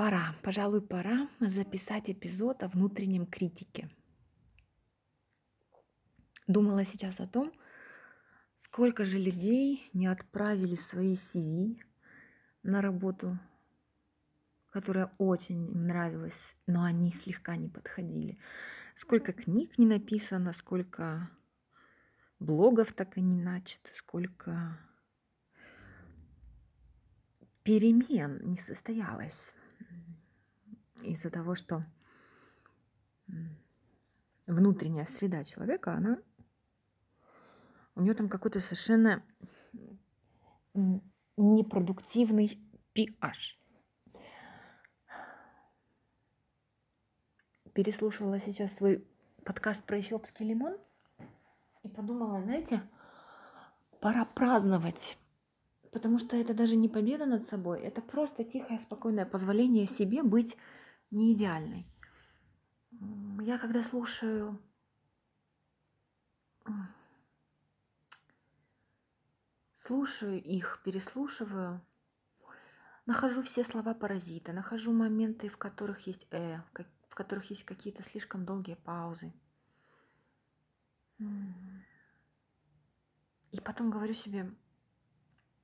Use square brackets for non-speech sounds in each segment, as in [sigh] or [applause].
Пора, пожалуй, пора записать эпизод о внутреннем критике. Думала сейчас о том, сколько же людей не отправили свои CV на работу, которая очень им нравилась, но они слегка не подходили. Сколько книг не написано, сколько блогов так и не начато, сколько перемен не состоялось из-за того, что внутренняя среда человека, она у нее там какой-то совершенно непродуктивный pH. Переслушивала сейчас свой подкаст про эфиопский лимон и подумала, знаете, пора праздновать Потому что это даже не победа над собой, это просто тихое, спокойное позволение себе быть не идеальной. Я когда слушаю слушаю их, переслушиваю, нахожу все слова паразита, нахожу моменты, в которых есть «э», в которых есть какие-то слишком долгие паузы. И потом говорю себе,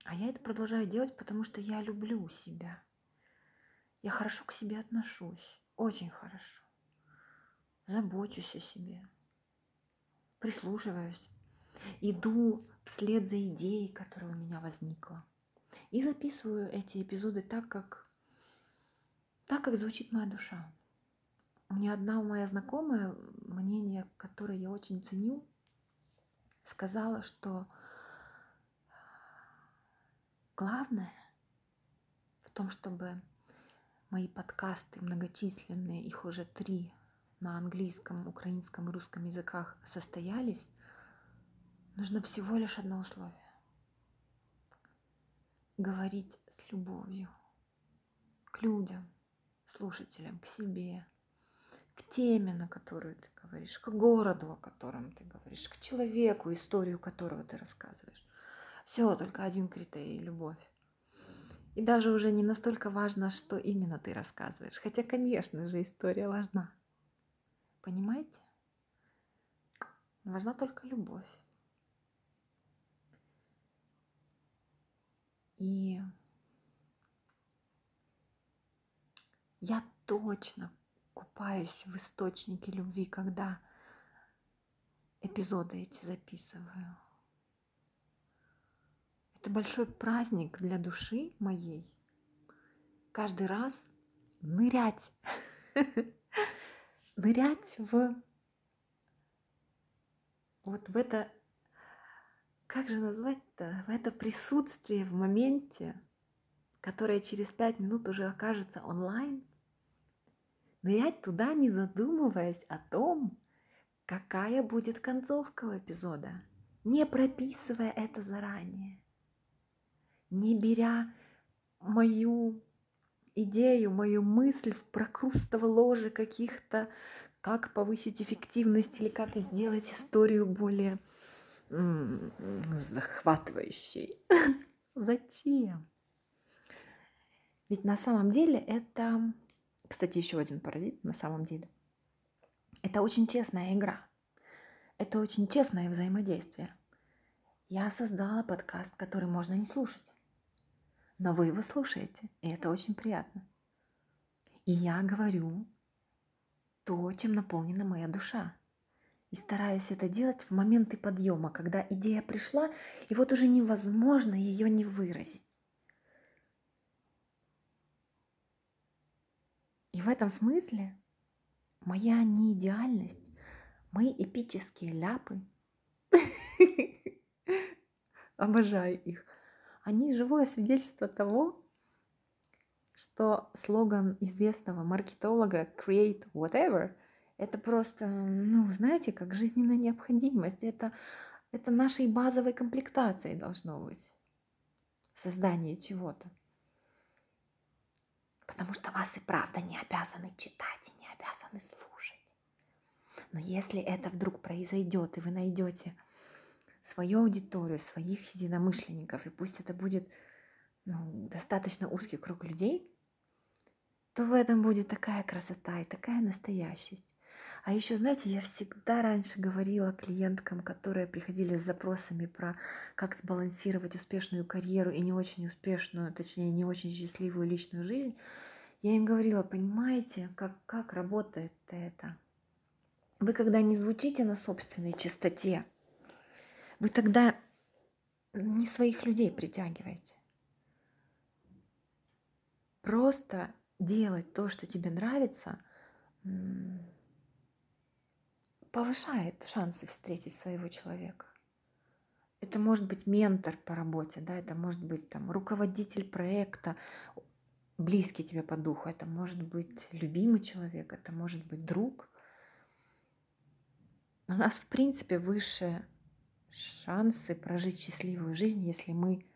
а я это продолжаю делать, потому что я люблю себя. Я хорошо к себе отношусь, очень хорошо. Забочусь о себе, прислушиваюсь, иду вслед за идеей, которая у меня возникла. И записываю эти эпизоды так, как, так, как звучит моя душа. Мне одна моя знакомая, мнение, которое я очень ценю, сказала, что Главное в том, чтобы мои подкасты многочисленные, их уже три на английском, украинском и русском языках состоялись, нужно всего лишь одно условие. Говорить с любовью к людям, слушателям, к себе, к теме, на которую ты говоришь, к городу, о котором ты говоришь, к человеку, историю которого ты рассказываешь. Все, только один критерий – любовь. И даже уже не настолько важно, что именно ты рассказываешь. Хотя, конечно же, история важна. Понимаете? Важна только любовь. И я точно купаюсь в источнике любви, когда эпизоды эти записываю. Это большой праздник для души моей. Каждый раз нырять, [laughs] нырять в вот в это, как же назвать-то, в это присутствие в моменте, которое через пять минут уже окажется онлайн, нырять туда, не задумываясь о том, какая будет концовка у эпизода, не прописывая это заранее не беря мою идею, мою мысль в прокрустово ложе каких-то, как повысить эффективность или как сделать историю более захватывающей. [laughs] Зачем? Ведь на самом деле это, кстати, еще один паразит на самом деле. Это очень честная игра. Это очень честное взаимодействие. Я создала подкаст, который можно не слушать но вы его слушаете, и это очень приятно. И я говорю то, чем наполнена моя душа. И стараюсь это делать в моменты подъема, когда идея пришла, и вот уже невозможно ее не выразить. И в этом смысле моя неидеальность, мои эпические ляпы, [laughs] обожаю их, они живое свидетельство того, что слоган известного маркетолога «create whatever» — это просто, ну, знаете, как жизненная необходимость. Это, это нашей базовой комплектацией должно быть. Создание чего-то. Потому что вас и правда не обязаны читать и не обязаны слушать. Но если это вдруг произойдет, и вы найдете свою аудиторию, своих единомышленников, и пусть это будет ну, достаточно узкий круг людей, то в этом будет такая красота и такая настоящесть. А еще, знаете, я всегда раньше говорила клиенткам, которые приходили с запросами про как сбалансировать успешную карьеру и не очень успешную, точнее, не очень счастливую личную жизнь, я им говорила, понимаете, как, как работает это? Вы когда не звучите на собственной чистоте, вы тогда не своих людей притягиваете. Просто делать то, что тебе нравится, повышает шансы встретить своего человека. Это может быть ментор по работе, да, это может быть там руководитель проекта, близкий тебе по духу, это может быть любимый человек, это может быть друг. У нас, в принципе, выше шансы прожить счастливую жизнь, если мы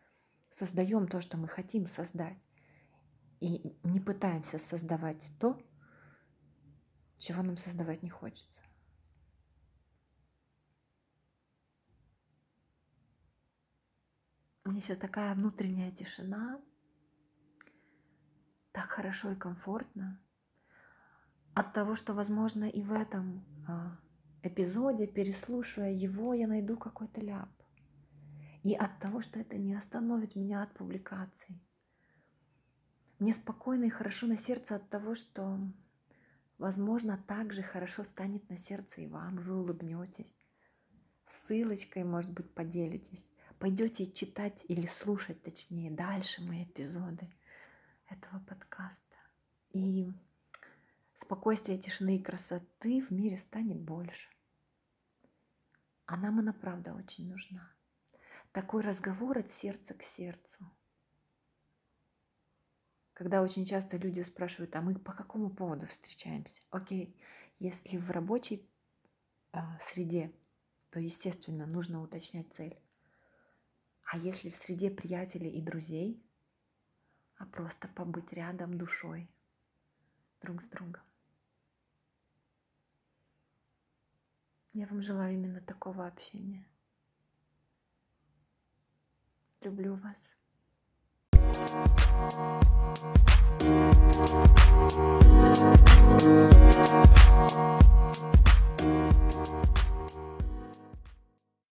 создаем то, что мы хотим создать, и не пытаемся создавать то, чего нам создавать не хочется. У меня сейчас такая внутренняя тишина, так хорошо и комфортно. От того, что, возможно, и в этом а, эпизоде, переслушивая его, я найду какой-то ляп. И от того, что это не остановит меня от публикаций. Мне спокойно и хорошо на сердце от того, что, возможно, так же хорошо станет на сердце и вам, вы улыбнетесь. Ссылочкой, может быть, поделитесь пойдете читать или слушать, точнее, дальше мои эпизоды этого подкаста. И спокойствия, тишины и красоты в мире станет больше. А нам она правда очень нужна. Такой разговор от сердца к сердцу. Когда очень часто люди спрашивают, а мы по какому поводу встречаемся? Окей, если в рабочей а, среде, то, естественно, нужно уточнять цель. А если в среде приятелей и друзей, а просто побыть рядом душой друг с другом. Я вам желаю именно такого общения. Люблю вас.